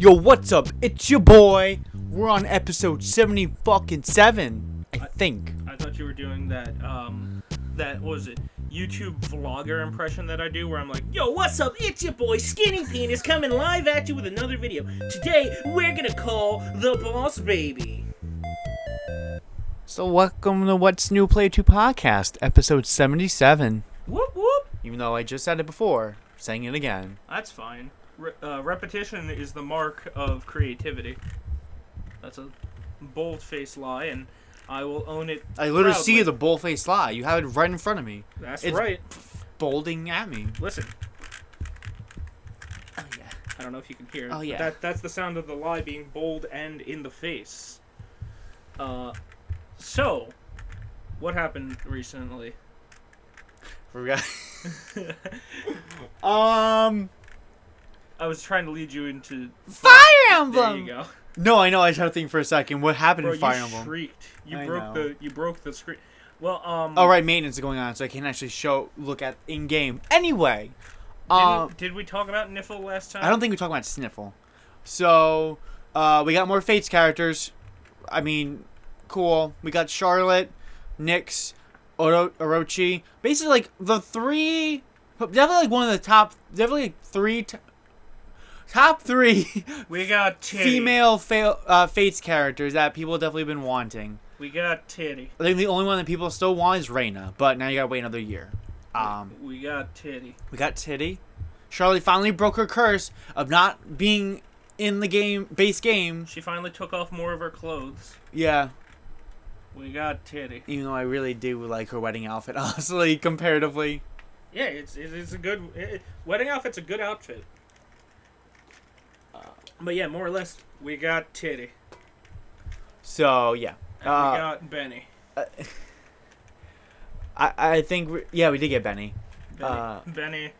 Yo, what's up? It's your boy. We're on episode 70 fucking 7, I think. I thought you were doing that. Um, that what was it YouTube vlogger impression that I do, where I'm like, "Yo, what's up? It's your boy Skinny Penis coming live at you with another video. Today we're gonna call the Boss Baby." So, welcome to What's New Play 2 podcast, episode 77. Whoop whoop. Even though I just said it before, saying it again. That's fine. Re- uh, repetition is the mark of creativity. That's a bold-faced lie, and I will own it. I literally see the bull-faced lie. You have it right in front of me, That's it's- right. bolding at me. Listen, Oh, yeah. I don't know if you can hear. it, Oh, yeah. That that's the sound of the lie being bold and in the face. Uh, so, what happened recently? Forgot. um, I was trying to lead you into. Fire There Emblem! you go. No, I know. I just had to think for a second. What happened Bro, in Fire you Emblem? shrieked. You I broke know. the you broke the screen. Well, um. Oh right, maintenance is going on, so I can't actually show look at in game. Anyway, Did, um, did we talk about Nifl last time? I don't think we talked about Sniffle. So, uh, we got more Fates characters. I mean, cool. We got Charlotte, Nyx, Oro- Orochi. Basically, like the three, definitely like one of the top, definitely like three, t- top three We got Titty. female fa- uh, Fates characters that people have definitely been wanting. We got Titty. I think the only one that people still want is Reina, but now you gotta wait another year. Um, We got Titty. we got Titty. Charlotte finally broke her curse of not being in the game base game. She finally took off more of her clothes. Yeah, We got Titty. even though I really do like her wedding outfit, honestly, comparatively. Yeah, it's it's, it's a good it, wedding outfit's a good outfit. Uh, but yeah, more or less, we got Titty. So yeah, And Uh, we got Benny. I I think we, yeah we did get Benny, Benny. uh, Benny.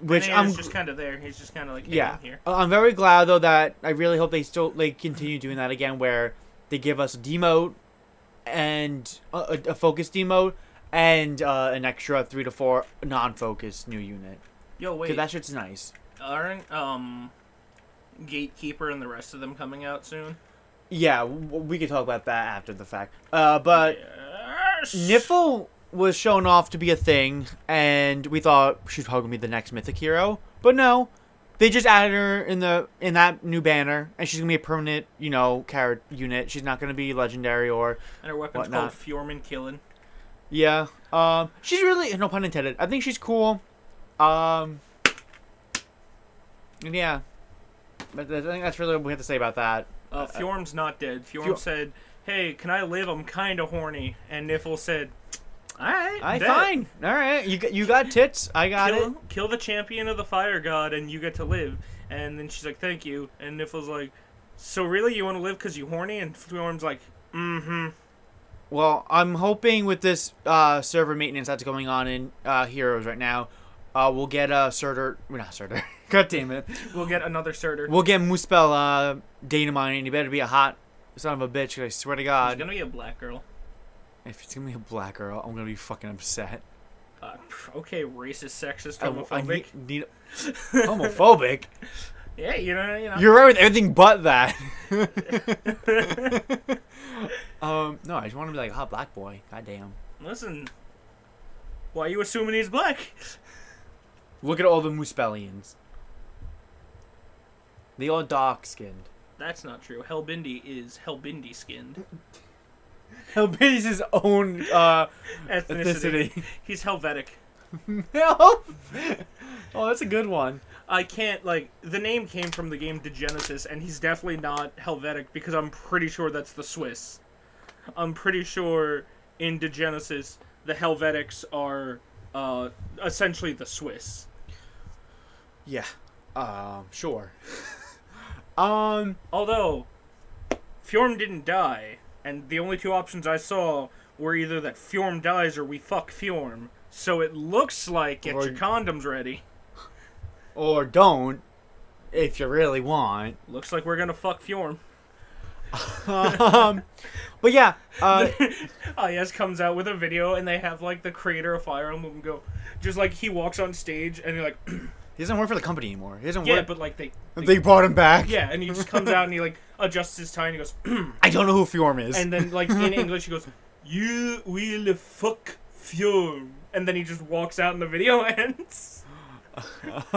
which Benny I'm is just kind of there. He's just kind of like yeah here. I'm very glad though that I really hope they still like continue doing that again where they give us a demote and a, a, a focus demote and uh, an extra three to four non-focused new unit Yo, wait. because that shit's nice. Aren't um, Gatekeeper and the rest of them coming out soon? Yeah, we could talk about that after the fact. Uh, but yes. Nifl was shown off to be a thing, and we thought she's probably gonna be the next mythic hero. But no, they just added her in the in that new banner, and she's gonna be a permanent, you know, carrot unit. She's not gonna be legendary or And her weapon's whatnot. called Fjorman Killing. yeah. Um, she's really no pun intended. I think she's cool. Um, and yeah, but I think that's really what we have to say about that. Uh, Fjorm's not dead. Fjorm Fjorm- said, "Hey, can I live? I'm kind of horny." And Nifl said, "All right, I bet. fine. All right, you got you got tits. I got it. Kill, kill the champion of the fire god, and you get to live." And then she's like, "Thank you." And Nifl's like, "So really, you want to live because you horny?" And Fjorm's like, "Mm-hmm." Well, I'm hoping with this uh, server maintenance that's going on in uh, Heroes right now, uh, we'll get a uh, Surtr. Well, not Surtr. God damn it. We'll get another Surtr. We'll get Muspel uh, Dynamite, and you better be a hot son of a bitch. 'cause I swear to God. It's gonna be a black girl. if it's gonna be a black girl, I'm gonna be fucking upset. Uh, okay, racist, sexist, I, I homophobic. need, need homophobic. yeah, you know, you know. You're right with everything but that. um, no, I just want to be like a hot black boy. God damn. Listen, why are you assuming he's black? Look at all the Muspelians. They all dark skinned. That's not true. Helbindi is Helbindi skinned. Helbindi's his own uh, Ethnicity. ethnicity. He's Helvetic. no. Oh, that's a good one. I can't like the name came from the game Degenesis, and he's definitely not Helvetic because I'm pretty sure that's the Swiss. I'm pretty sure in Degenesis the Helvetics are uh, essentially the Swiss. Yeah. Um, sure. um, Although Fjorm didn't die, and the only two options I saw were either that Fjorm dies or we fuck Fjorm. So it looks like get Or- your condoms ready. or don't, if you really want. Looks like we're gonna fuck Fjorm. um, but yeah, uh, IS comes out with a video and they have like the creator of Fire Emblem go, just like he walks on stage and you're like, He doesn't work for the company anymore. He doesn't Yeah, work. but like they, they brought him back. yeah, and he just comes out and he like adjusts his tie and he goes, I don't know who Fjorm is. and then like in English he goes, "You will fuck Fjorm," and then he just walks out and the video ends.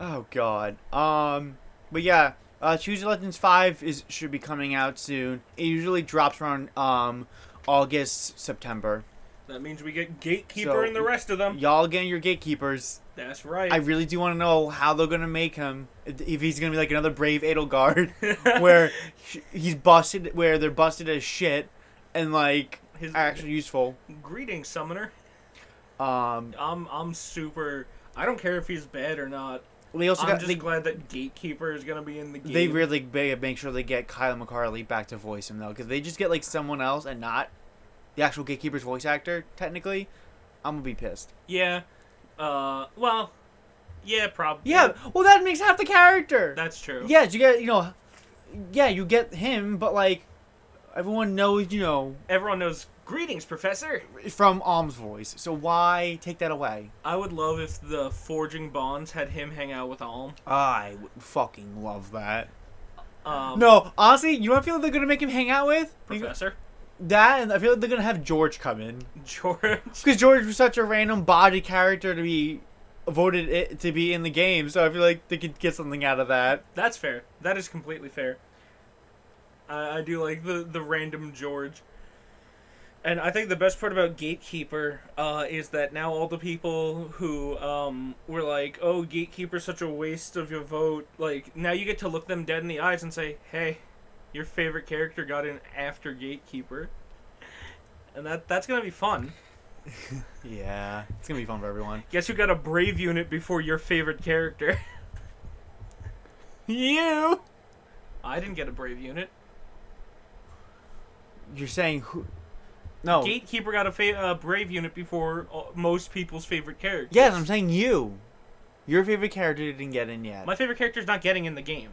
oh God. Um. But yeah, uh, Choose Your Legends Five is should be coming out soon. It usually drops around um August September. That means we get Gatekeeper So, and the rest of them. Y'all getting your gatekeepers. That's right. I really do want to know how they're gonna make him. If he's gonna be like another brave Edelgard, where he's busted, where they're busted as shit, and like His actually useful. greetings, summoner. Um, I'm I'm super. I don't care if he's bad or not. they also I'm got just they, glad that Gatekeeper is gonna be in the game. they really make sure they get Kyle McCarley back to voice him though, because they just get like someone else and not the actual gatekeeper's voice actor. Technically, I'm gonna be pissed. Yeah. Uh. Well. Yeah. Probably. Yeah, well that makes half the character. That's true. Yes, you get you know, yeah, you get him, but like everyone knows you know Everyone knows. Greetings, Professor. from Alm's voice. So why take that away? I would love if the Forging Bonds had him hang out with Alm. I would fucking love that. Um, No, honestly, you I feel like they're gonna make him hang out with? Professor That, and I feel like they're gonna have George come in George. because George was such a random body character to be voted it, to be in the game. So I feel like they could get something out of that. That's fair. That is completely fair. I, I do like the the random George. And I think the best part about Gatekeeper uh, is that now all the people who um, were like, "Oh, Gatekeeper's such a waste of your vote," like now you get to look them dead in the eyes and say, "Hey, your favorite character got in after Gatekeeper," and that that's gonna be fun. Yeah, it's gonna be fun for everyone. Guess who got a Brave unit before your favorite character? You. I didn't get a Brave unit. You're saying who? No. Gatekeeper got a fa- uh, Brave unit before uh, most people's favorite character. Yes, I'm saying you. Your favorite character didn't get in yet. My favorite character's not getting in the game.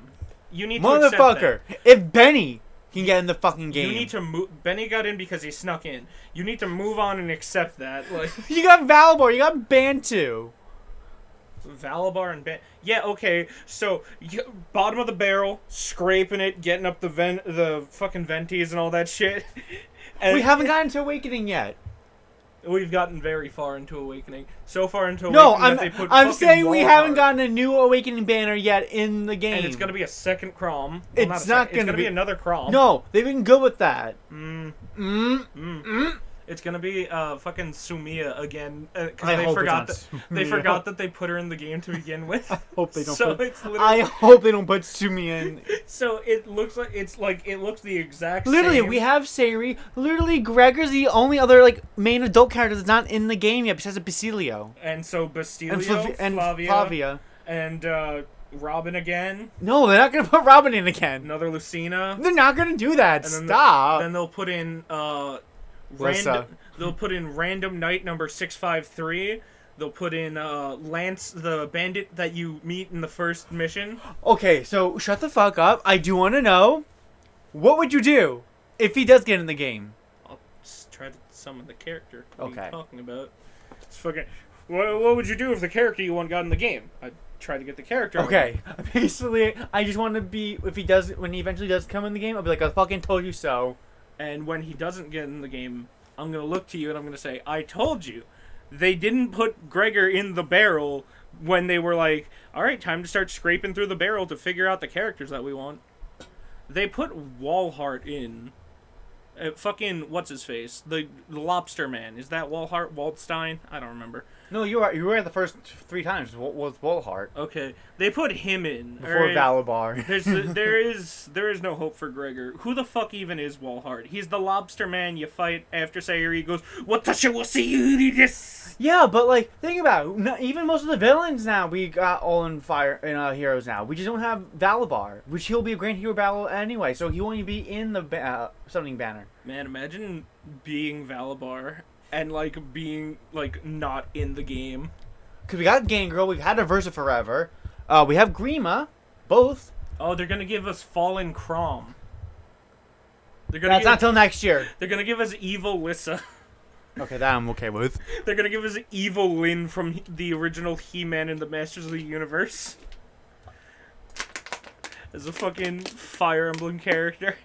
You need Motherfucker! If Benny can get in the fucking game, You need to move. Benny got in because he snuck in. You need to move on and accept that. Like You got Valibor, you got Bantu. Valabar and Ben. Yeah, okay. So you, bottom of the barrel, scraping it, getting up the vent, the fucking venties and all that shit. And We haven't gotten to Awakening yet. We've gotten very far into Awakening. So far into Awakening No, I'm that they put I'm saying we haven't gotten a new Awakening banner yet in the game. And it's gonna be a second Chrom. Well, It's a not gonna be, be- another Chrom. No, they've been good with that. Mm, Mm. mm. It's gonna be uh fucking Sumia again because I they forgot that they forgot that they put her in the game to begin with. I Hope they don't so put. it's literally, I hope they don't put Sumia in. so it looks like it's like it looks the exact Literally, same. we have Say'ri. Literally, Gregor's the only other like main adult character that's not in the game yet, besides Basilio and so Bastilio, and, Flav- and Flavia, Flavia. and uh, Robin again, No, they're not gonna put Robin in again. another Lucina. They're not gonna do that. And then the- Stop. Then they'll put in uh, Random. They'll put in random knight number six five three. They'll put in uh, Lance, the bandit that you meet in the first mission. okay, so shut the fuck up. I do want to know, what would you do if he does get in the game? I'll try to summon the character. What are Okay. you talking about? It's fucking. What, what would you do if the character you want got in the game? I'd try to get the character. Okay, basically, I just want to be if he does when he eventually does come in the game, I'll be like, I fucking told you so. And when he doesn't get in the game, I'm gonna look to you and I'm gonna say, "I told you." They didn't put Gregor in the barrel when they were like, "All right, time to start scraping through the barrel to figure out the characters that we want." They put Walhart in. Uh, fucking what's his face? The, the Lobster Man. Is that Walhart? Waldstein? I don't remember. No, you were you were the first three times wa- was Walhart Okay, they put him in. before alright? Valabar. There's there is there is no hope for Gregor. Who the fuck even is Walhart? He's the lobster man you fight after Sayuri goes, What the shit will see you do this? yeah, but like think about it. Even most of the villains now we got all in fire in uh, heroes now. We just don't have Valabar, which he'll be a grand hero battle anyway, so he won't even be in the ba- uh, summoning banner. Man, imagine being Valabar and like being like not in the game. Cause we got Gangrel, we've had Aversa forever. Uh, we have Grima, both. Oh, they're gonna give us Fallen Chrom. They're gonna That's give, not till next year. they're gonna give us Evil Lissa. Okay, that I'm okay with. They're gonna give us Evil Lyn from the original He-Man and the Masters of the Universe as a fucking Fire Emblem character.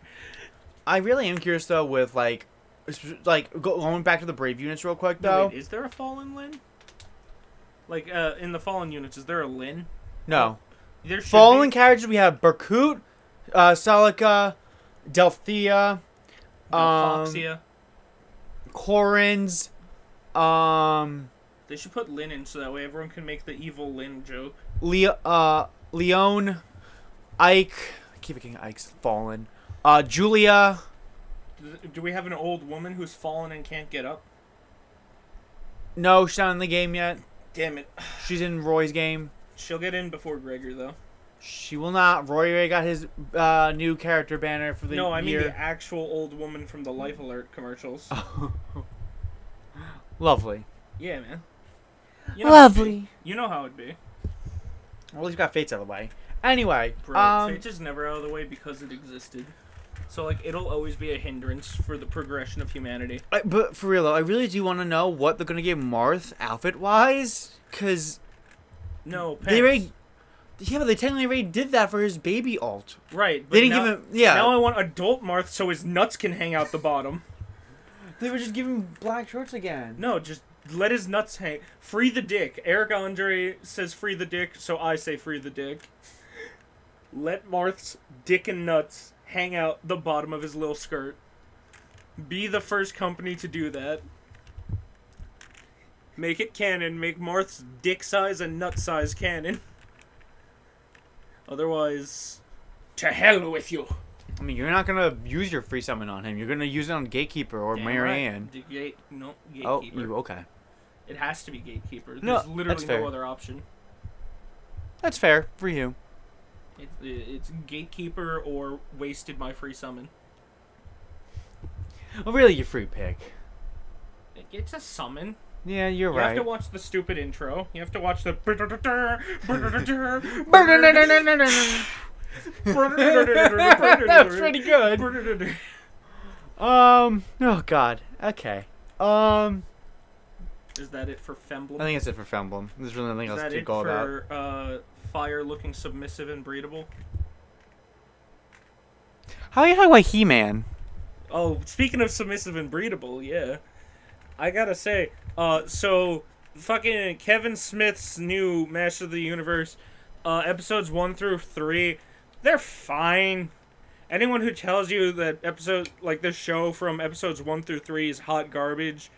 I really am curious though with like, like going back to the Brave units real quick No, though. wait, is there a Fallen Lyn? Like uh, in the Fallen units, is there a Lyn? No, There fallen be. characters we have Berkut, uh, Celica, Delthea, No, um, Foxia. Corrins, um, They should put Lyn in so that way everyone can make the evil Lyn joke. Leo, uh, Leon, Ike. I keep getting Ike's fallen. Uh, Julia. Do- Do we have an old woman who's fallen and can't get up? No, she's not in the game yet. Damn it. She's in Roy's game. She'll get in before Gregor, though. She will not. Roy already got his uh, new character banner for the No, I mean the actual old woman from the Life Alert commercials. Lovely. Yeah, man. You know how it'd be. Lovely. You know how it'd be. Well, he's got Fates out of the way. Anyway, Bro, um, Fate's is never out of the way because it existed. So, like, it'll always be a hindrance for the progression of humanity. I, but for real though, I really do want to know what they're gonna give Marth outfit wise, cause No, they pants. already, yeah, but they technically already did that for his baby alt. Right, but They didn't now, give him, yeah, Now I want adult Marth so his nuts can hang out the bottom. they were just giving black shorts again. No, just let his nuts hang. Free the dick. Eric Andre says free the dick, so I say free the dick. Let Marth's dick and nuts hang out the bottom of his little skirt. Be the first company to do that. Make it canon. Make Marth's dick size and nut size canon. Otherwise, to hell with you. I mean, you're not gonna use your free summon on him. You're gonna use it on Gatekeeper or Damn Marianne. right. Gate, no, Oh, gatekeeper. you okay? It has to be gatekeeper. There's No, literally no other option. That's fair for you. It, it's gatekeeper or wasted my free summon. Well, really, your free pick. It's a summon. Yeah, you're You right. You have to watch the stupid intro. You have to watch the. that was pretty good. Um. Oh God. Okay. Um. Is that it for Femblem? I think that's it for Femblem. There's really nothing Is else to go about. uh, fire looking submissive and breedable? How are you talking about He-Man? Oh, speaking of submissive and breedable, yeah. I gotta say, uh, so fucking Kevin Smith's new Master of the Universe, uh, episodes one through three, they're fine. Anyone who tells you that episode like this show from episodes one through three is hot garbage,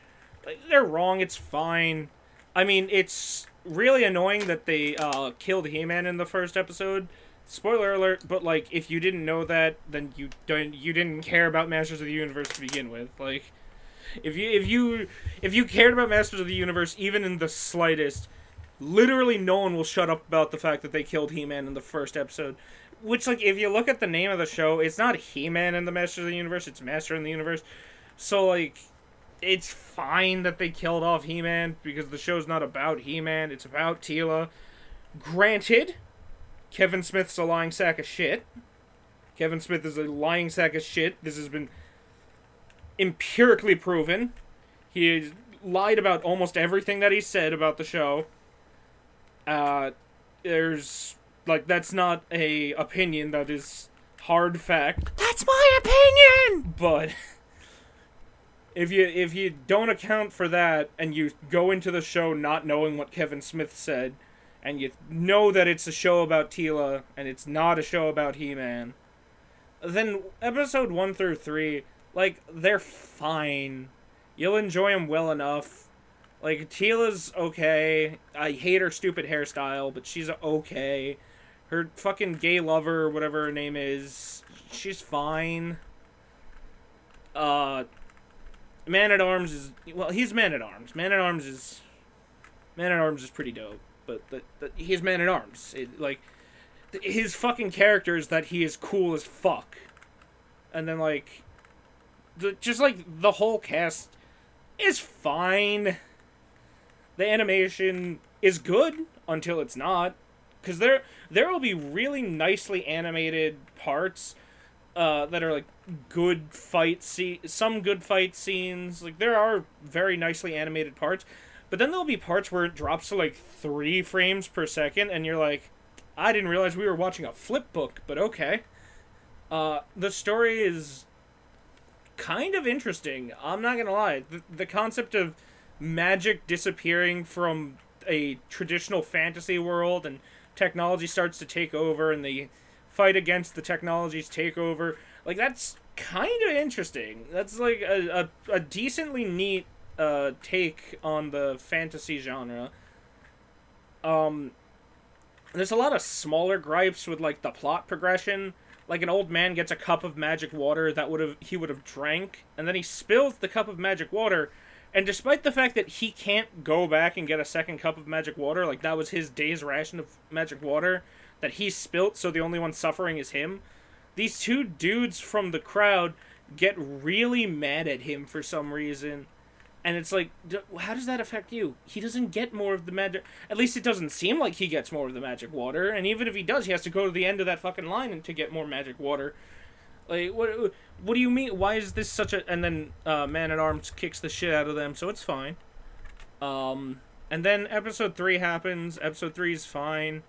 like, they're wrong. It's fine. I mean, it's really annoying that they uh, killed He-Man in the first episode. Spoiler alert! But like, if you didn't know that, then you don't you didn't care about Masters of the Universe to begin with. Like, if you if you if you cared about Masters of the Universe even in the slightest, literally no one will shut up about the fact that they killed He-Man in the first episode. Which, like, if you look at the name of the show, it's not He-Man in the Masters of the Universe; it's Master in the Universe. So, like, it's fine that they killed off He-Man because the show's not about He-Man; it's about Teela. Granted, Kevin Smith's a lying sack of shit. Kevin Smith is a lying sack of shit. This has been empirically proven. He lied about almost everything that he said about the show. Uh, there's like that's not a opinion. That is hard fact. That's my opinion. But if you if you don't account for that and you go into the show not knowing what Kevin Smith said, and you know that it's a show about Teela and it's not a show about He-Man, then episode one through three, like they're fine. You'll enjoy them well enough. Like Teela's okay. I hate her stupid hairstyle, but she's okay. Her fucking gay lover, whatever her name is, she's fine. Uh, Man at Arms is well, he's Man at Arms. Man at Arms is Man at Arms is pretty dope, but the, the, he's Man at Arms. It, like his fucking character is that he is cool as fuck, and then like the just like the whole cast is fine. The animation is good until it's not, because there there will be really nicely animated parts uh, that are like good fight scene, some good fight scenes. Like there are very nicely animated parts, but then there'll be parts where it drops to like three frames per second, and you're like, I didn't realize we were watching a flip book, but okay. Uh, the story is kind of interesting. I'm not gonna lie. The, the concept of magic disappearing from a traditional fantasy world and technology starts to take over and they fight against the technology's takeover. Like that's kind of interesting. That's like a, a, a decently neat uh, take on the fantasy genre. Um, there's a lot of smaller gripes with like the plot progression. Like an old man gets a cup of magic water that would have he would have drank, and then he spills the cup of magic water. And despite the fact that he can't go back and get a second cup of magic water, like that was his day's ration of magic water that he spilt, so the only one suffering is him. These two dudes from the crowd get really mad at him for some reason and it's like, how does that affect you? He doesn't get more of the magic. At least it doesn't seem like he gets more of the magic water. And even if he does, he has to go to the end of that fucking line to get more magic water. Like, what? What do you mean? Why is this such a? And then uh, Man at Arms kicks the shit out of them, so it's fine. Um, and then episode three happens. Episode three is fine.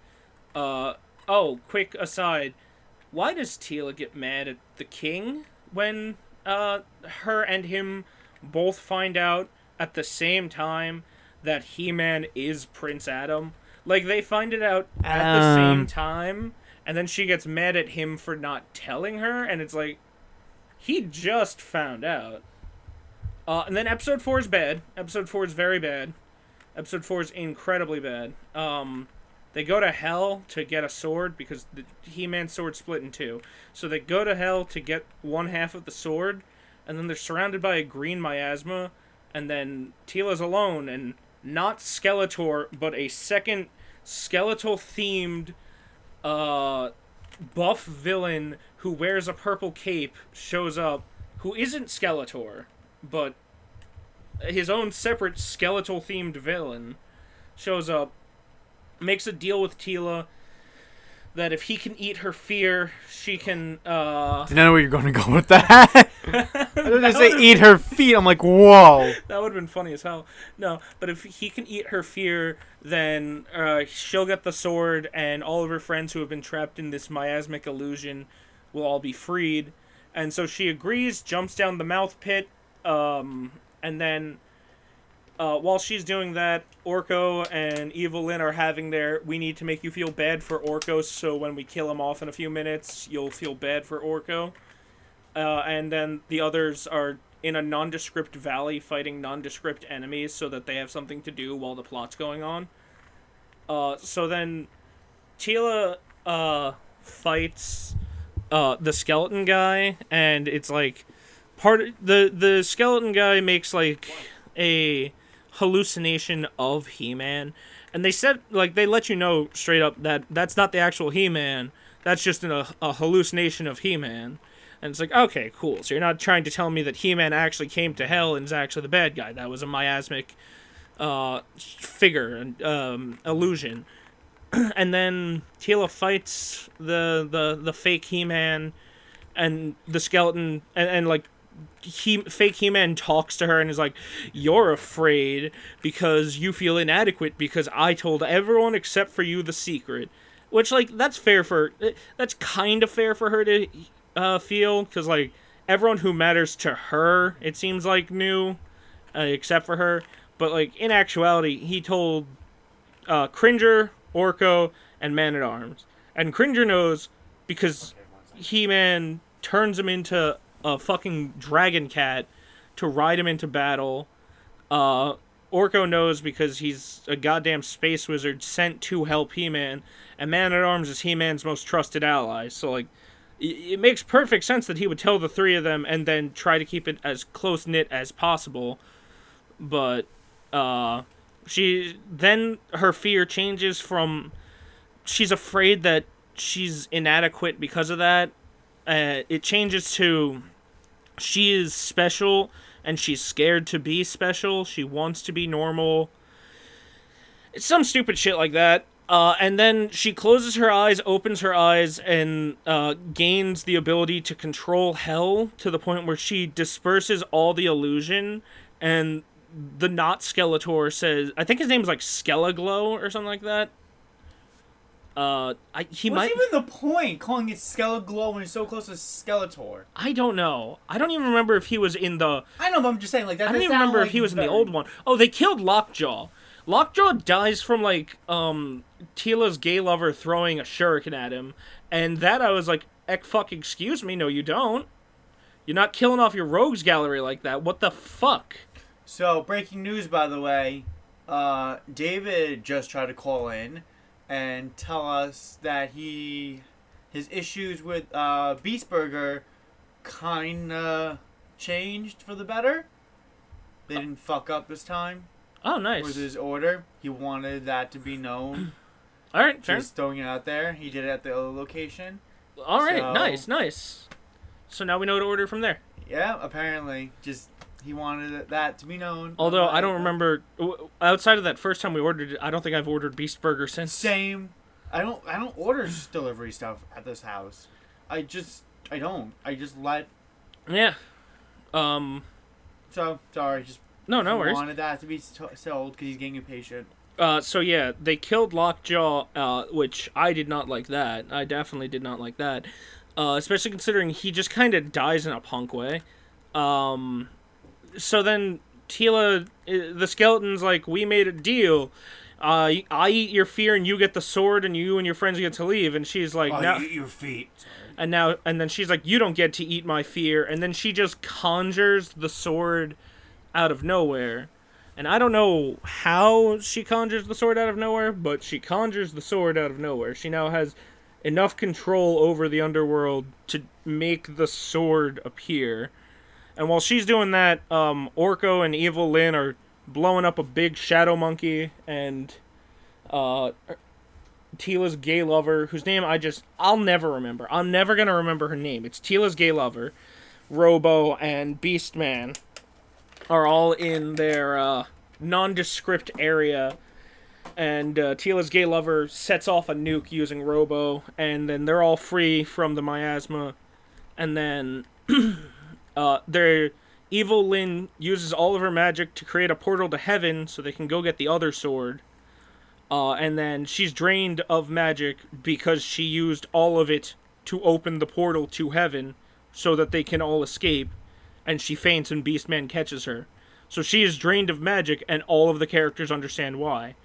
Uh, oh, quick aside. Why does Teela get mad at the king when uh her and him both find out at the same time that He Man is Prince Adam. Like they find it out at the same Um. time, and then she gets mad at him for not telling her, and it's like he just found out. Uh, and then episode four is bad. Episode four is very bad. Episode four is incredibly bad. Um, they go to hell to get a sword because the He-Man sword split in two. So they go to hell to get one half of the sword, and then they're surrounded by a green miasma, and then Teela's alone, and not Skeletor, but a second skeletal themed uh buff villain who wears a purple cape shows up who isn't Skeletor, but his own separate skeletal themed villain shows up, makes a deal with Teela that if he can eat her fear, she can uh I know where you're going to go with that. I was gonna say eat her feet. I'm like, whoa. that would have been funny as hell. No, but if he can eat her fear, then uh, she'll get the sword, and all of her friends who have been trapped in this miasmic illusion will all be freed. And so she agrees, jumps down the mouth pit, um, and then uh, while she's doing that, Orko and Evil Lyn are having their "We need to make you feel bad for Orko, so when we kill him off in a few minutes, you'll feel bad for Orko." Uh, and then the others are in a nondescript valley fighting nondescript enemies so that they have something to do while the plot's going on. Uh, so then Teela uh, fights uh, the skeleton guy, and it's like part the the skeleton guy makes like a hallucination of He-Man, and they said like they let you know straight up that that's not the actual He-Man. That's just an, a, a hallucination of He-Man. And it's like, okay, cool. So you're not trying to tell me that He-Man actually came to hell and is actually the bad guy. That was a miasmic uh, figure and um, illusion. and then Teela fights the the the fake He-Man and the skeleton and, and like he fake He-Man talks to her and is like, "You're afraid because you feel inadequate because I told everyone except for you the secret." Which like that's fair for that's kind of fair for her to uh, feel because like everyone who matters to her it seems like knew uh, except for her. But like in actuality, he told uh, Cringer, Orko, and Man at Arms, and Cringer knows because He Man turns him into a fucking dragon cat to ride him into battle. Uh, Orko knows because he's a goddamn space wizard sent to help He Man, and Man at Arms is He Man's most trusted ally. So like, it makes perfect sense that he would tell the three of them and then try to keep it as close knit as possible. But uh, she then her fear changes from she's afraid that she's inadequate because of that. Uh, it changes to she is special and she's scared to be special. She wants to be normal. It's some stupid shit like that. Uh, and then she closes her eyes, opens her eyes, and uh, gains the ability to control hell to the point where she disperses all the illusion. And the not Skeletor says, I think his name's like Skeleglow or something like that. Uh, I, he What's might. even the point calling it Skeleglow when it's so close to Skeletor? I don't know. I don't even remember if he was in the. I know, but I'm just saying like that. I don't even remember like, if he was in the old one. Oh, they killed Lockjaw. Lockjaw dies from like um Teela's gay lover throwing a shuriken at him, and that I was like, "Eck, fuck, excuse me, no, you don't. You're not killing off your rogues gallery like that. What the fuck?" So breaking news, by the way, uh, David just tried to call in and tell us that he his issues with uh, Beastburger kinda changed for the better. They didn't fuck up this time Oh, nice. with his order. He wanted that to be known. All right, fair. Just throwing it out there. He did it at the other location. All right, so- nice, nice. So now we know to order from there. Yeah, apparently, just he wanted that to be known. Although I don't remember outside of that first time we ordered it, I don't think I've ordered Beast Burger since. Same. I don't. I don't order delivery stuff at this house. I just. I don't. I just let. Yeah. Um. So sorry. Just No, no he worries. wanted that to be so- sold because he's getting impatient. Uh, so yeah, they killed Lockjaw, uh, which I did not like that. I definitely did not like that. Uh, especially considering he just kind of dies in a punk way. Um, so then Teela, the skeleton's like, we made a deal. Uh, I eat your fear and you get the sword and you and your friends get to leave. And she's like, no. Eat your feet. And now, and then she's like, "You don't get to eat my fear." And then she just conjures the sword out of nowhere. And I don't know how she conjures the sword out of nowhere, but she conjures the sword out of nowhere. She now has enough control over the underworld to make the sword appear. And while she's doing that, um, Orko and Evil Lyn are blowing up a big shadow monkey, and uh, Teela's gay lover, whose name I just I'll never remember. I'm never gonna remember her name. It's Teela's gay lover, Robo and Beastman are all in their uh, nondescript area, and uh, Teela's gay lover sets off a nuke using Robo, and then they're all free from the miasma, and then uh, their evil Lyn uses all of her magic to create a portal to heaven so they can go get the other sword. Uh, and then she's drained of magic because she used all of it to open the portal to heaven so that they can all escape. And she faints and Beastman catches her. So she is drained of magic, and all of the characters understand why.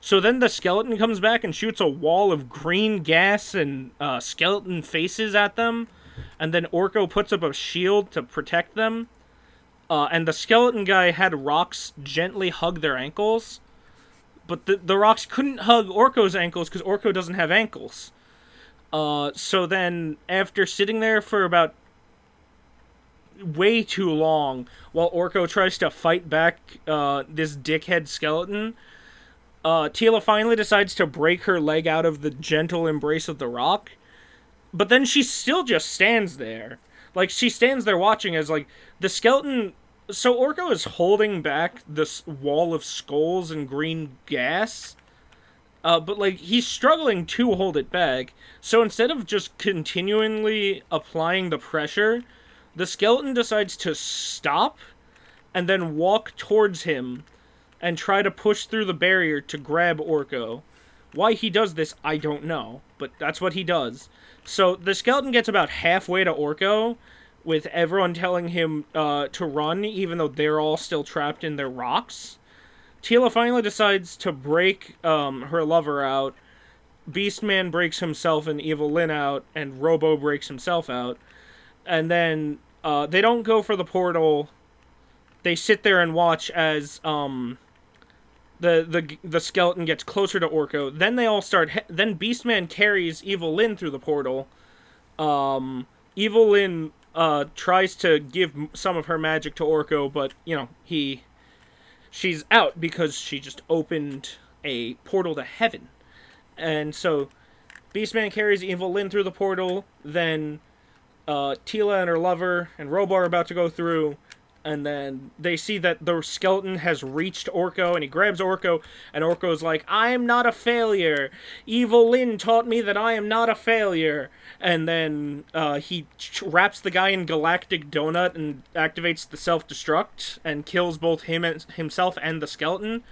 So then the skeleton comes back and shoots a wall of green gas and uh, skeleton faces at them. And then Orko puts up a shield to protect them. Uh, and the skeleton guy had rocks gently hug their ankles but the, the rocks couldn't hug Orko's ankles because Orko doesn't have ankles. Uh, so then, after sitting there for about way too long, while Orko tries to fight back uh, this dickhead skeleton, uh, Teela finally decides to break her leg out of the gentle embrace of the rock. But then she still just stands there. Like, she stands there watching as, like, the skeleton so Orko is holding back this wall of skulls and green gas. Uh, but like he's struggling to hold it back. So instead of just continually applying the pressure, the skeleton decides to stop and then walk towards him and try to push through the barrier to grab Orko. Why he does this, I don't know, but that's what he does. So the skeleton gets about halfway to Orko, with everyone telling him uh, to run, even though they're all still trapped in their rocks. Teela finally decides to break um, her lover out. Beastman breaks himself and Evil Lyn out, and Robo breaks himself out. And then uh, they don't go for the portal. They sit there and watch as um, the the the skeleton gets closer to Orko. Then they all start. He- then Beastman carries Evil Lyn through the portal. Um, Evil Lyn uh, tries to give some of her magic to Orko, but you know he, she's out because she just opened a portal to heaven, and so Beastman carries Evil Lyn through the portal. Then uh, Teela and her lover and Robo are about to go through. And then they see that the skeleton has reached Orko, and he grabs Orko, and Orko's like, "I am not a failure. Evil Lyn taught me that I am not a failure." And then uh, he wraps the guy in galactic donut and activates the self destruct and kills both him and himself and the skeleton.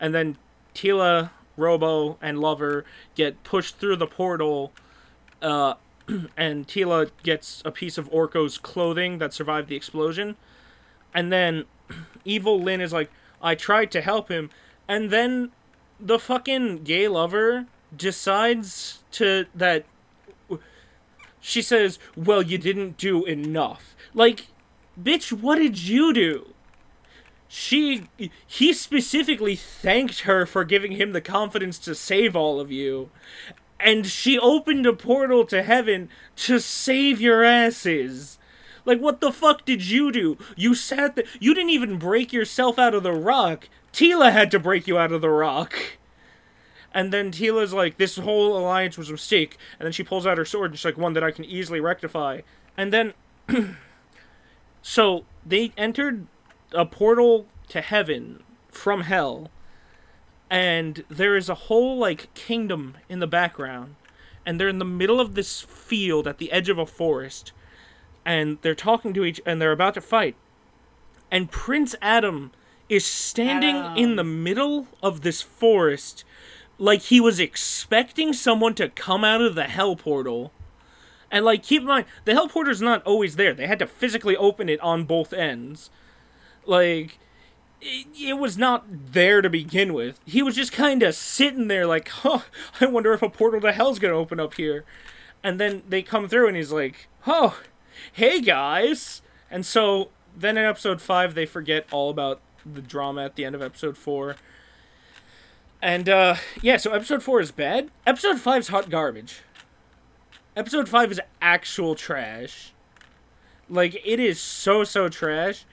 And then Teela, Robo, and Lover get pushed through the portal. Uh, and Teela gets a piece of Orko's clothing that survived the explosion. And then Evil Lyn is like, I tried to help him. And then the fucking gay lover decides to that she says, "Well, you didn't do enough." Like, bitch, what did you do? She he specifically thanked her for giving him the confidence to save all of you. And she opened a portal to heaven to save your asses. Like, what the fuck did you do? You sat there. You didn't even break yourself out of the rock. Teela had to break you out of the rock. And then Teela's like, this whole alliance was a mistake. And then she pulls out her sword and she's like, one that I can easily rectify. And then. so they entered a portal to heaven from hell. And there is a whole, like, kingdom in the background. And they're in the middle of this field at the edge of a forest and they're talking to each and they're about to fight. And prince adam is standing Adam. in the middle of this forest like he was expecting someone to come out of the hell portal. And like keep in mind the hell portal's not always there. They had to physically open it on both ends. Like it, it was not there to begin with. He was just kind of sitting there like huh i wonder if a portal to hell's gonna open up here. And then they come through and he's like oh hey guys! And so then in episode 5 they forget all about the drama at the end of episode 4 and uh yeah so episode 4 is bad. Episode 5 is hot garbage. Episode 5 is actual trash. Like it is so so trash.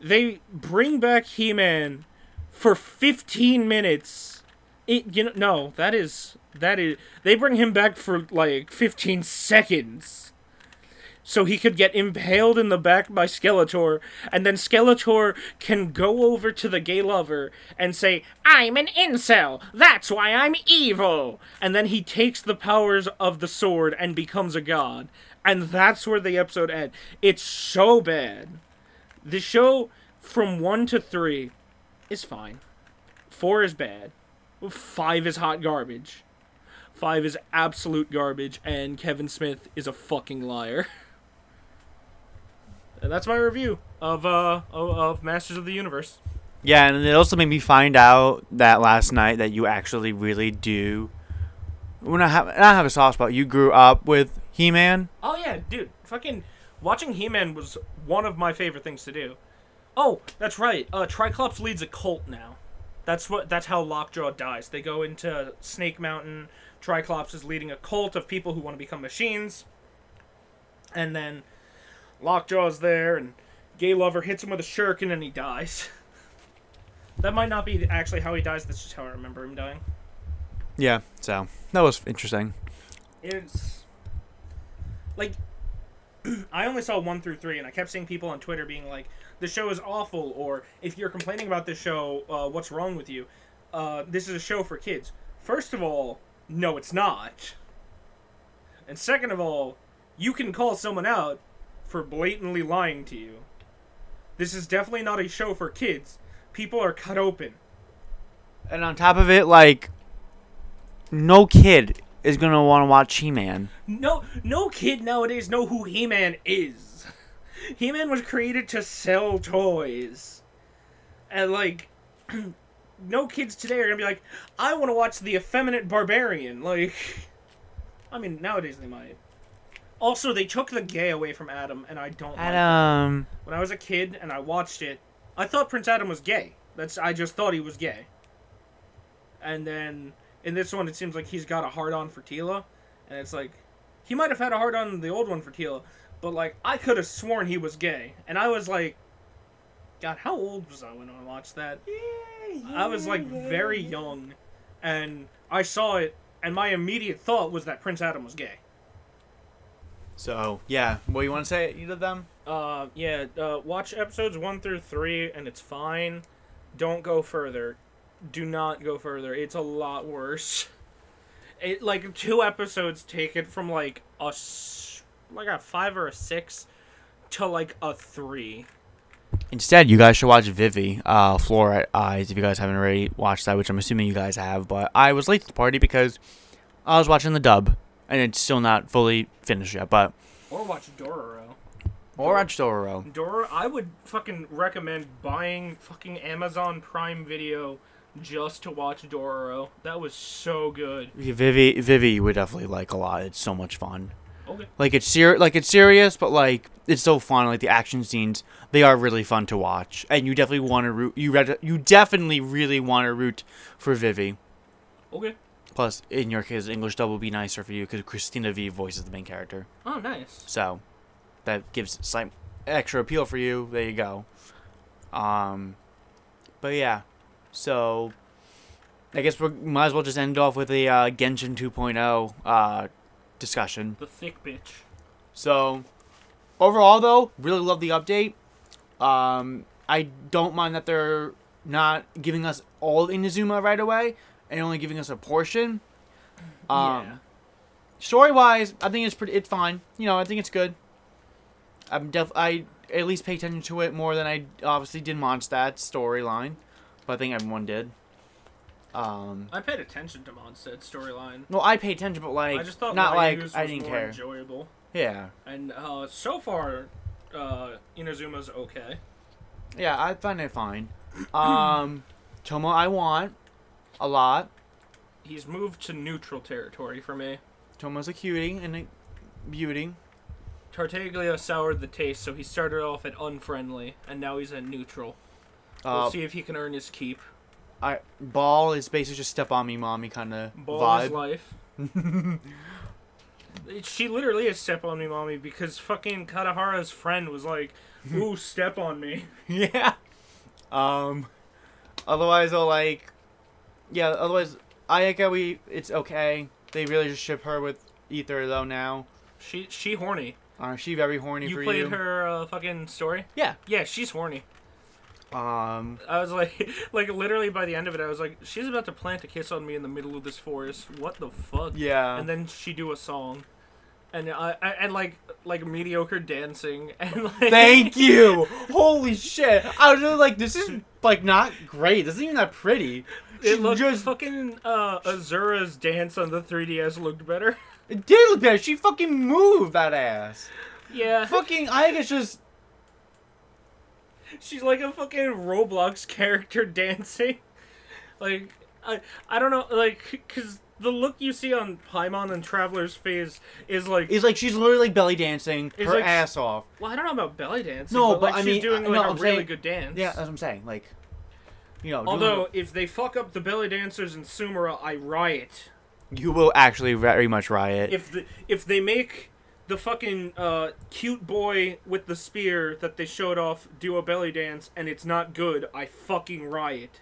They bring back he-man for 15 minutes. It you know no that is that is they bring him back for like 15 seconds so he could get impaled in the back by Skeletor, and then Skeletor can go over to the gay lover and say, I'm an incel! That's why I'm evil! And then he takes the powers of the sword and becomes a god. And that's where the episode ends. It's so bad. The show from 1 to 3 is fine. 4 is bad. 5 is hot garbage. 5 is absolute garbage, and Kevin Smith is a fucking liar. And that's my review of uh of, Masters of the Universe. Yeah, and it also made me find out that last night that you actually really do. When I have, not have a soft spot. You grew up with He-Man. Oh yeah, dude, fucking watching He-Man was one of my favorite things to do. Oh, that's right. Uh, Tri-Klops leads a cult now. That's what. That's how Lockjaw dies. They go into Snake Mountain. Tri-Klops is leading a cult of people who want to become machines. And then Lockjaw's there, and Gay Lover hits him with a shuriken, and he dies. that might not be actually how he dies. That's just how I remember him dying. Yeah, so that was interesting. It's like I only saw one through three, and I kept seeing people on Twitter being like, "The show is awful," or "If you're complaining about this show, uh, what's wrong with you?" Uh, this is a show for kids. First of all, no, it's not. And second of all, you can call someone out for blatantly lying to you. This is definitely not a show for kids. People are cut open. And on top of it, like, no kid is gonna want to watch He-Man. No, no kid nowadays know who He-Man is. He-Man was created to sell toys, and like, no kids today are gonna be like, I want to watch the effeminate barbarian. Like, I mean, nowadays they might. Also, they took the gay away from Adam, and I don't. Like. Adam. When I was a kid and I watched it, I thought Prince Adam was gay. That's I just thought he was gay. And then in this one, it seems like he's got a hard on for Teela, and it's like he might have had a hard on the old one for Teela, but like I could have sworn he was gay, and I was like, God, how old was I when I watched that? I was like very young, and I saw it, and my immediate thought was that Prince Adam was gay. So yeah, what you want to say? Either of them? Uh, yeah. Uh, watch episodes one through three, and it's fine. Don't go further. Do not go further. It's a lot worse. It like two episodes take it from like a s- like a five or a six to like a three. Instead, you guys should watch Vivi, uh, Fluorite Eyes, if you guys haven't already watched that, which I'm assuming you guys have. But I was late to the party because I was watching the dub, and it's still not fully finished yet. But Or watch Dororo. or watch Dororo. Dororo, I would fucking recommend buying fucking Amazon Prime Video just to watch Dororo. That was so good. Vivi, Vivi, you would definitely like a lot. It's so much fun. Okay. Like it's ser- like it's serious, but like it's so fun. Like the action scenes, they are really fun to watch, and you definitely want to root. You read, you definitely really want to root for Vivi. Okay. Plus, in your case, English dub will be nicer for you because Cristina Vee voices the main character. Oh, nice. So that gives slight extra appeal for you. There you go. Um, but yeah, so I guess we might as well just end off with the uh, Genshin 2.0 uh, discussion. The thick bitch. So overall, though, really love the update. Um, I don't mind that they're not giving us all Inazuma right away and only giving us a portion. Um, yeah. story wise, I think it's pretty. It's fine. You know, I think it's good. I'm def. I at least pay attention to it more than I obviously did Mondstadt's storyline, but I think everyone did. Um, I paid attention to Mondstadt's storyline. well, I paid attention, but like I just thought not like I didn't more care. enjoyable. Yeah, And uh, so far, uh, Inazuma's okay. yeah, I find it fine. Um, Thoma, I want a lot. He's moved to neutral territory for me. Thoma's a cutie and a beauty. Tartaglia soured the taste, so he started off at unfriendly, and now he's at neutral. We'll Uh, see if he can earn his keep. I Baal is basically just step on me, mommy kind of Baal is vibe. life. she literally is step on me, mommy, because fucking Katahara's friend was like, "Ooh, step on me." yeah. Um. Otherwise, I'll like, yeah. Otherwise, Ayaka, we it's okay. They really just ship her with Aether though now. She she horny. Uh, she very horny You for played you. her uh, fucking story? Yeah. Yeah, she's horny. Um. I was like, like literally by the end of it, I was like, she's about to plant a kiss on me in the middle of this forest. What the fuck? Yeah. And then she do a song, and I and like like mediocre dancing and like. Thank you. Holy shit! I was really like, this is like not great. This isn't even that pretty. It looked just fucking uh, Azura's dance on the 3DS looked better. it did look better. She fucking moved that ass. Yeah, Fucking Ayaka's just she's like a fucking Roblox character dancing. Like I I don't know like cuz the look you see on Paimon and Traveler's face is like It's like she's literally belly dancing her like- ass off. well I don't know about belly dancing No, but, but like I she's mean, doing like no, a I'm really saying- good dance. Yeah, that's what I'm saying. Like, you know, Although if they fuck up the belly dancers in Sumeru, I riot. you will actually very much riot. If the if they make the fucking uh, cute boy with the spear that they showed off do a belly dance and it's not good, I fucking riot.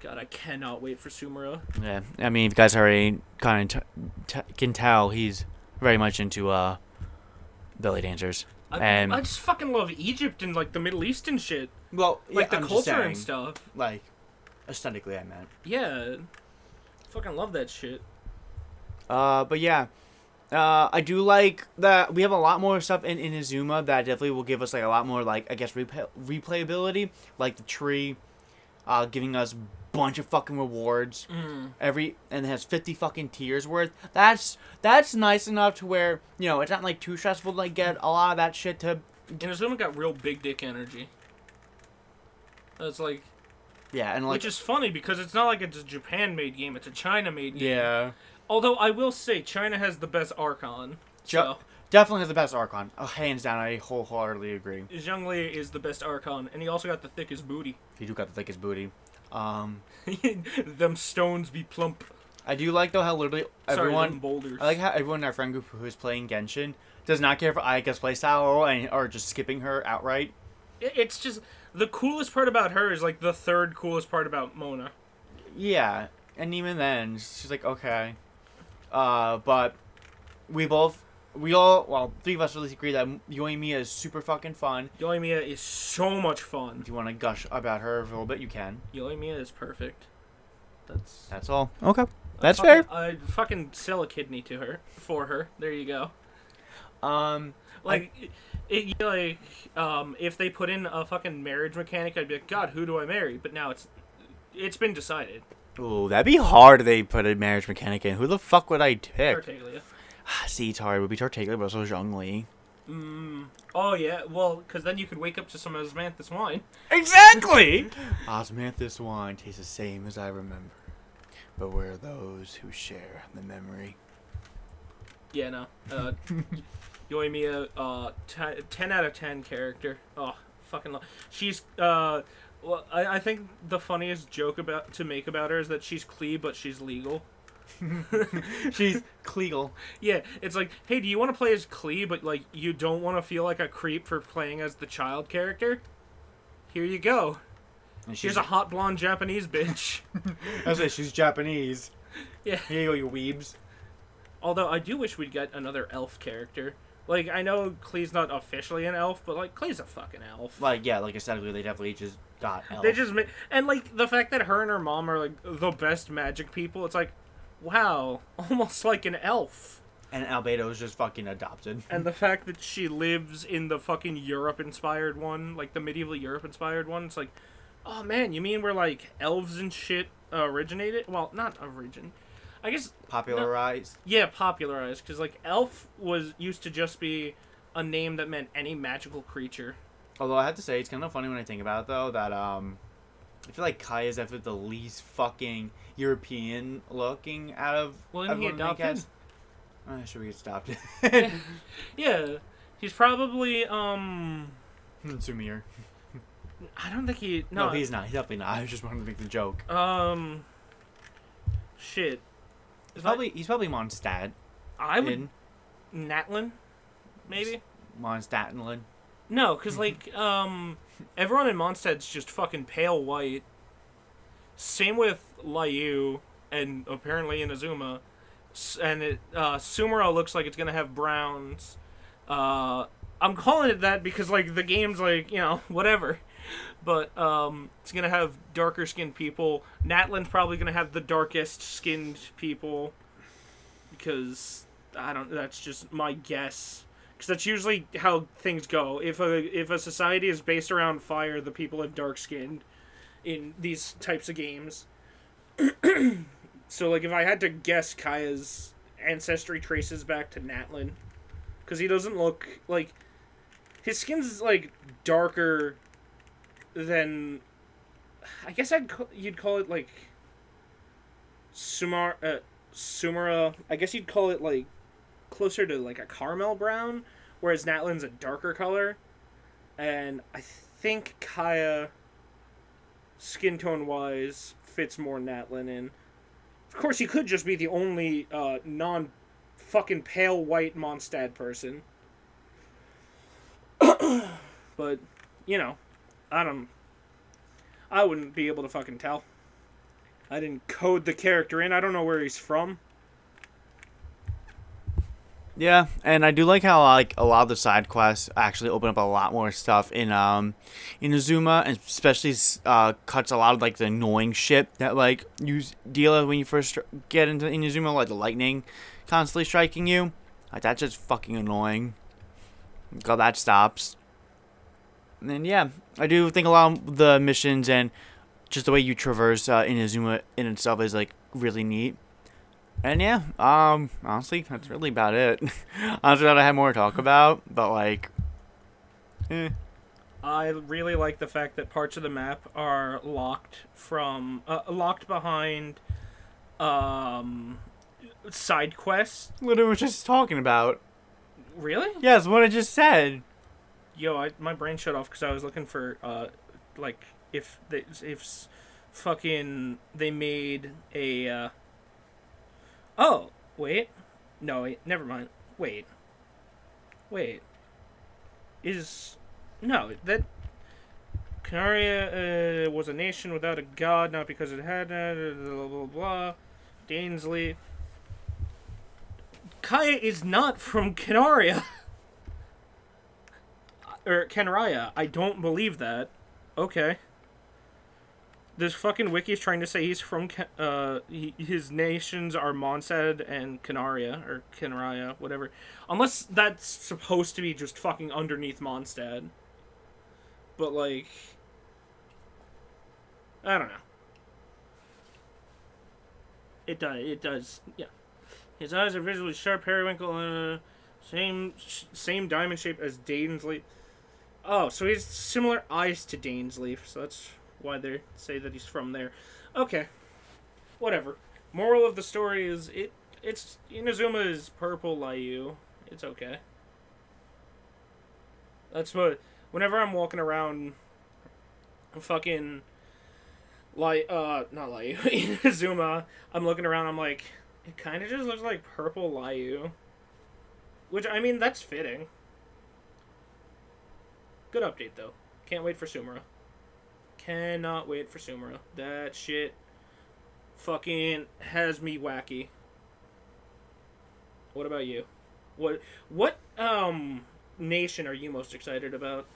God, I cannot wait for Sumeru. yeah, I mean, if you guys already kind of t- t- can tell, he's very much into uh belly dancers. I, And- I just fucking love Egypt and like the Middle East and shit, Well, like the culture and stuff. Like, aesthetically, I meant. Yeah, fucking love that shit. Uh, but yeah. Uh, I do like that we have a lot more stuff in Inazuma that definitely will give us like a lot more like I guess replay- replayability, like the tree, uh, giving us bunch of fucking rewards Mm. every and it has 50 fucking tiers worth. That's that's nice enough to where you know it's not like too stressful to like get a lot of that shit to Inazuma got real big dick energy. That's like, yeah and like which is funny because it's not like it's a Japan-made game; it's a China-made game. yeah Although I will say China has the best Archon. So definitely has the best Archon. Oh, hands down, I wholeheartedly agree. Zhang Zhongli is the best Archon, and he also got the thickest booty. He do got the thickest booty. Um, them stones be plump. I do like though how literally Sorry, everyone them boulders. I like how everyone in our friend group who is playing Genshin does not care for Ayaka's playstyle or and or just skipping her outright. It- It's just the coolest part about her is like the third coolest part about Mona. Yeah, and even then, she's like, okay. Uh, but we both, we all, well, three of us at least agree that Yoimiya Mia is super fucking fun. Yoimiya is so much fun. If you want to gush about her for a little bit, you can. Yoimiya is perfect. That's That's all. Okay. That's fucking, fair. I'd fucking sell a kidney to her for her. There you go. Um, Like, it, it, like, um, if they put in a fucking marriage mechanic, I'd be like, God, who do I marry? But now it's, it's been decided. ooh, that'd be hard if they put a marriage mechanic in. Who the fuck would I pick? Tartaglia. See, it's would be Tartaglia, but also Zhongli. Mm. Oh yeah, well, because then you could wake up to some osmanthus wine. Exactly! Osmanthus wine tastes the same as I remember. But where are those who share the memory. Yeah, no. Uh, Yoimiya, uh, t- 10 out of 10 character. Oh, fucking love. She's, uh, well, I, I think the funniest joke about to make about her is that she's Klee, but she's legal. She's Kleagle. Yeah, it's like, hey, do you want to play as Klee, but like you don't want to feel like a creep for playing as the child character? Here you go. And She's a hot blonde Japanese bitch. I say she's Japanese. yeah. Here you go, you weebs. Although I do wish we'd get another elf character. Like I know Klee's not officially an elf, but like Klee's a fucking elf. Like, yeah, like aesthetically, they definitely just got elf. They just ma- and like the fact that her and her mom are like the best magic people. It's like, wow, almost like an elf. and Albedo is just fucking adopted. And the fact that she lives in the fucking Europe-inspired one, like the medieval Europe-inspired one, it's like, oh man, you mean where like elves and shit uh, originated? Well, not origin. I guess Popularized. yeah, popularized because like elf was used to just be a name that meant any magical creature. Although I have to say, it's kind of funny when I think about it, though, that, um, I feel like Kai is definitely the least fucking European looking out of Well, isn't he adopted? Uh, should we get stopped? Yeah, he's probably um. Sumir. I don't think he. No, No, he's not. He's definitely not. I was just wanted to make the joke. Um. Shit. He's probably he's probably Mondstadt. I would in Natlan, maybe. Mondstadtland. No, because like um, everyone in Mondstadt's just fucking pale white. Same with Liyue and apparently Inazuma, S- and it uh, Sumeru looks like it's gonna have browns. Uh, I'm calling it that because like the game's like you know whatever, but um, it's gonna have darker skinned people. Natlan's probably gonna have the darkest skinned people because I don't. That's just my guess because that's usually how things go. If a if a society is based around fire, the people have dark skinned in these types of games. so like if I had to guess Kaeya's ancestry traces back to Natlan because he doesn't look like his skin's like darker than I guess I'd you'd call it like Sumar uh, Sumeru. I guess you'd call it like closer to like a caramel brown, whereas Natlan's a darker color, and I think Kaeya, skin tone wise, fits more Natlan in. Of course, he could just be the only uh, non fucking pale white Mondstadt person. but, you know, I don't. I wouldn't be able to fucking tell. I didn't code the character in. I don't know where he's from. Yeah, and I do like how like a lot of the side quests actually open up a lot more stuff in um Inazuma, and especially uh cuts a lot of like the annoying shit that like you deal with when you first get into Inazuma, like the lightning constantly striking you. Like that's just fucking annoying. God, that stops. And then yeah, I do think a lot of the missions and just the way you traverse uh, Inazuma in itself is like really neat. And yeah, um, honestly, that's really about it. honestly, I had more to talk about, but like, eh. I really like the fact that parts of the map are locked from uh, locked behind um side quests. what I was just talking about. Really? Yes, what I just said. Yo, I, my brain shut off because I was looking for uh like if they if fucking they made a uh oh wait no wait never mind wait wait is no that Khaenri'ah uh, was a nation without a god not because it had uh, blah blah blah Dainsleif Kaeya is not from Khaenri'ah. or Khaenri'ah. I don't believe that. Okay. This fucking wiki is trying to say he's from uh he, his nations are Mondstadt and Khaenri'ah or Kenraya, whatever. Unless that's supposed to be just fucking underneath Mondstadt. But like I don't know. It does. It does. Yeah. His eyes are visually sharp, periwinkle, uh, same same diamond shape as Dainsleif. Oh, so he has similar eyes to Dainsleif, so that's why they say that he's from there. Okay, whatever. Moral of the story is it. It's Inazuma is purple Liyue. It's okay. That's what. Whenever I'm walking around, fucking like uh not Liyue Inazuma, I'm looking around. I'm like, it kind of just looks like purple Liyue. Which I mean, that's fitting. Good update though. Can't wait for Sumeru. Cannot wait for Sumeru. That shit fucking has me wacky. What about you? What what um nation are you most excited about?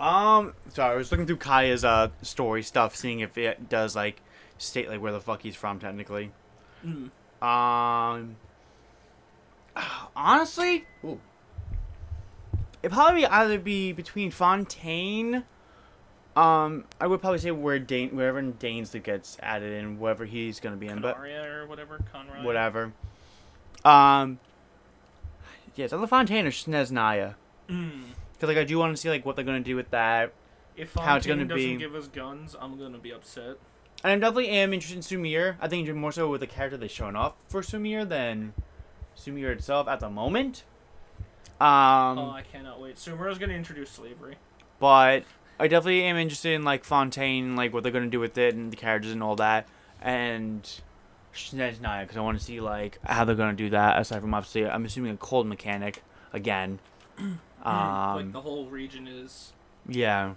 Um, sorry, I was looking through Kaeya's uh story stuff, seeing if it does like state like where the fuck he's from technically. Mm. Um, honestly, ooh, it'd probably either be between Fontaine. Um, I would probably say where Dane, wherever Dainsleif gets added in, wherever he's gonna be in, but or whatever, Conrad. whatever. Um, yeah, it's either Fontaine or Snezhnaya. Mm. Cause like I do want to see like what they're gonna do with that. If How it's gonna doesn't be- give us guns, I'm gonna be upset. And I definitely am interested in Sumir. I think more so with the character they showing off for Sumir than Sumir itself at the moment. Um, oh, I cannot wait. Sumir is gonna introduce slavery. but I definitely am interested in like Fontaine, like what they're gonna do with it and the characters and all that, and Snezhnaya because I want to see like how they're gonna do that. Aside from obviously, I'm assuming a cold mechanic again. Um, like the whole region is. yeah,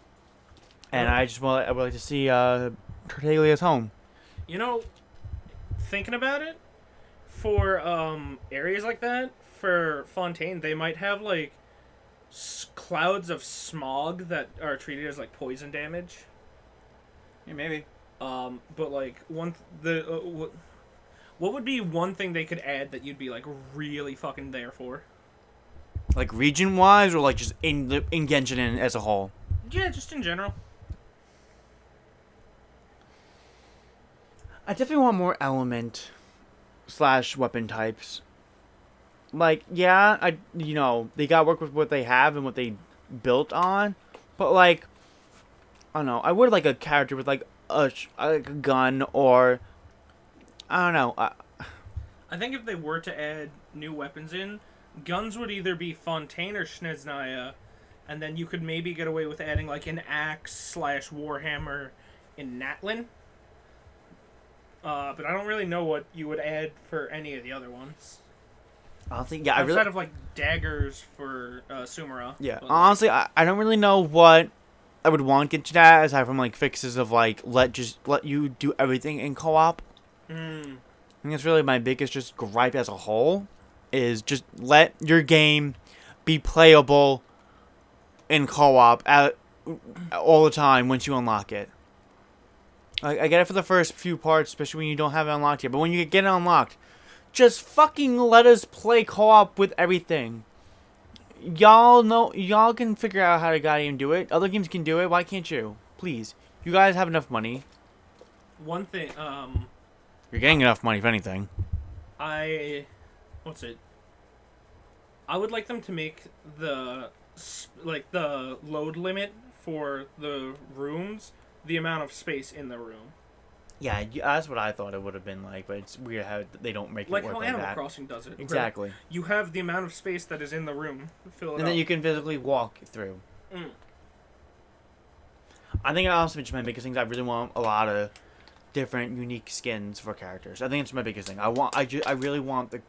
and I just want I would like to see uh Tartaglia's home. You know, thinking about it, for um areas like that, for Fontaine, they might have like s- clouds of smog that are treated as like poison damage. Yeah, maybe. Um, but like one th- the uh, what, what would be one thing they could add that you'd be like really fucking there for? Like region wise, or like just in the in Genshin as a whole. Yeah, just in general. I definitely want more element slash weapon types. Like, yeah, I you know they got to work with what they have and what they built on, but like, I don't know. I would like a character with like a a gun or I don't know. Uh, I think if they were to add new weapons in, guns would either be Fontaine or Snezhnaya, and then you could maybe get away with adding like an axe slash warhammer in Natlan. Uh, but I don't really know what you would add for any of the other ones. Think yeah. I Outside really of like daggers for uh, Sumeru. yeah. but, Honestly, I, I don't really know what I would want to get to that aside from like fixes of like let just let you do everything in co-op. mm, I think that's really my biggest just gripe as a whole is just let your game be playable in co-op at, all the time once you unlock it. I, I get it for the first few parts, especially when you don't have it unlocked yet. But when you get it unlocked, just fucking let us play co-op with everything. Y'all know, y'all can figure out how to goddamn do it. Other games can do it. Why can't you? Please, you guys have enough money. one thing. Um, You're getting enough money, if anything. I what's it? I would like them to make the like the load limit for the rooms the amount of space in the room. Yeah, that's what I thought it would have been like, but it's weird how they don't make Like it work Like how like Animal that. Crossing does it. where Exactly, You have the amount of space that is in the room. Fill it and then you can physically walk through. Mm. I think I also mentioned my biggest things. I really want a lot of different, unique skins for characters. I think it's my biggest thing. I want. I ju- I really want the.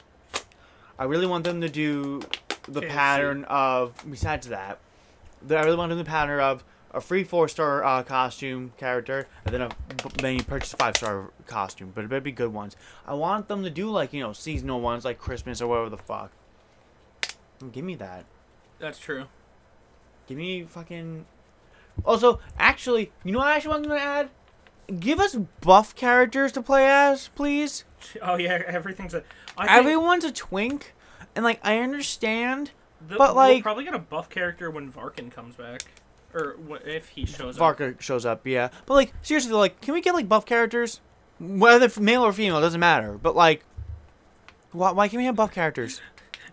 I really want them to do the KFC. pattern of. Besides that, the, I really want them to do the pattern of a free four star uh, costume character, and then a then you purchase a five star costume. But it better be good ones. I want them to do like you know seasonal ones like Christmas or whatever the fuck. Give me that. That's true. Give me fucking. Also, actually, you know what I actually want them to add? Give us buff characters to play as, please. Oh yeah, everything's a. I Everyone's a twink, and like I understand the, but, like- probably get a buff character when Varkin comes back, or if he shows up. Varka shows up, yeah. But like seriously, like, can we get like buff characters, whether male or female, doesn't matter. But like, why, why can't we have buff characters?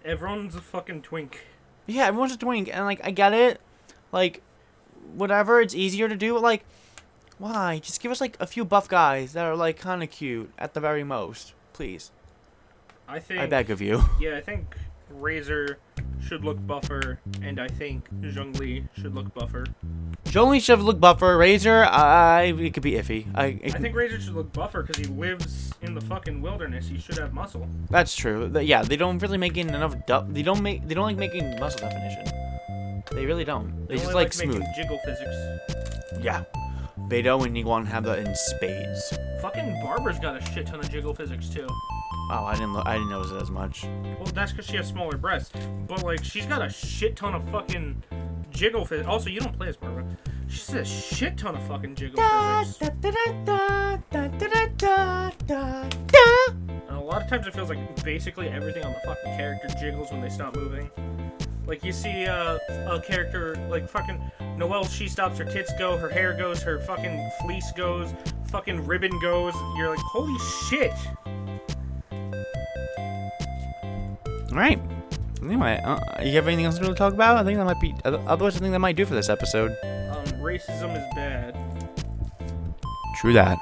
Everyone's a fucking twink. Yeah, everyone's a twink, and like I get it, like, whatever. It's easier to do. But, like, why? Just give us like a few buff guys that are like kind of cute at the very most, please. I think. I beg of you. Yeah, I think Razor should look buffer, and I think Zhongli should look buffer. Jolene should look buffer. Razor, I it could be iffy. I, it, I think Razor should look buffer because he lives in the fucking wilderness. He should have muscle. That's true. Yeah, they don't really make enough. They don't make. They don't like making muscle definition. They really don't. They just only like, smooth. jiggle physics. Yeah. Beidou and Ningguang have that in spades. Fucking Barbara's got a shit ton of jiggle physics too. Oh, I didn't. Lo- I didn't notice it as much. Well, that's because she has smaller breasts. But like, she's got a shit ton of fucking jiggle physics. Also, you don't play as Barbara. She's a shit ton of fucking jiggle physics. And a lot of times it feels like basically everything on the fucking character jiggles when they stop moving. Like you see uh, a character like fucking Noelle, she stops, her tits go, her hair goes, her fucking fleece goes, fucking ribbon goes. You're like, holy shit! All right. Anyway, uh, you have anything else to talk about? I think that might be. Otherwise, I think that might do for this episode. Um, racism is bad. True that.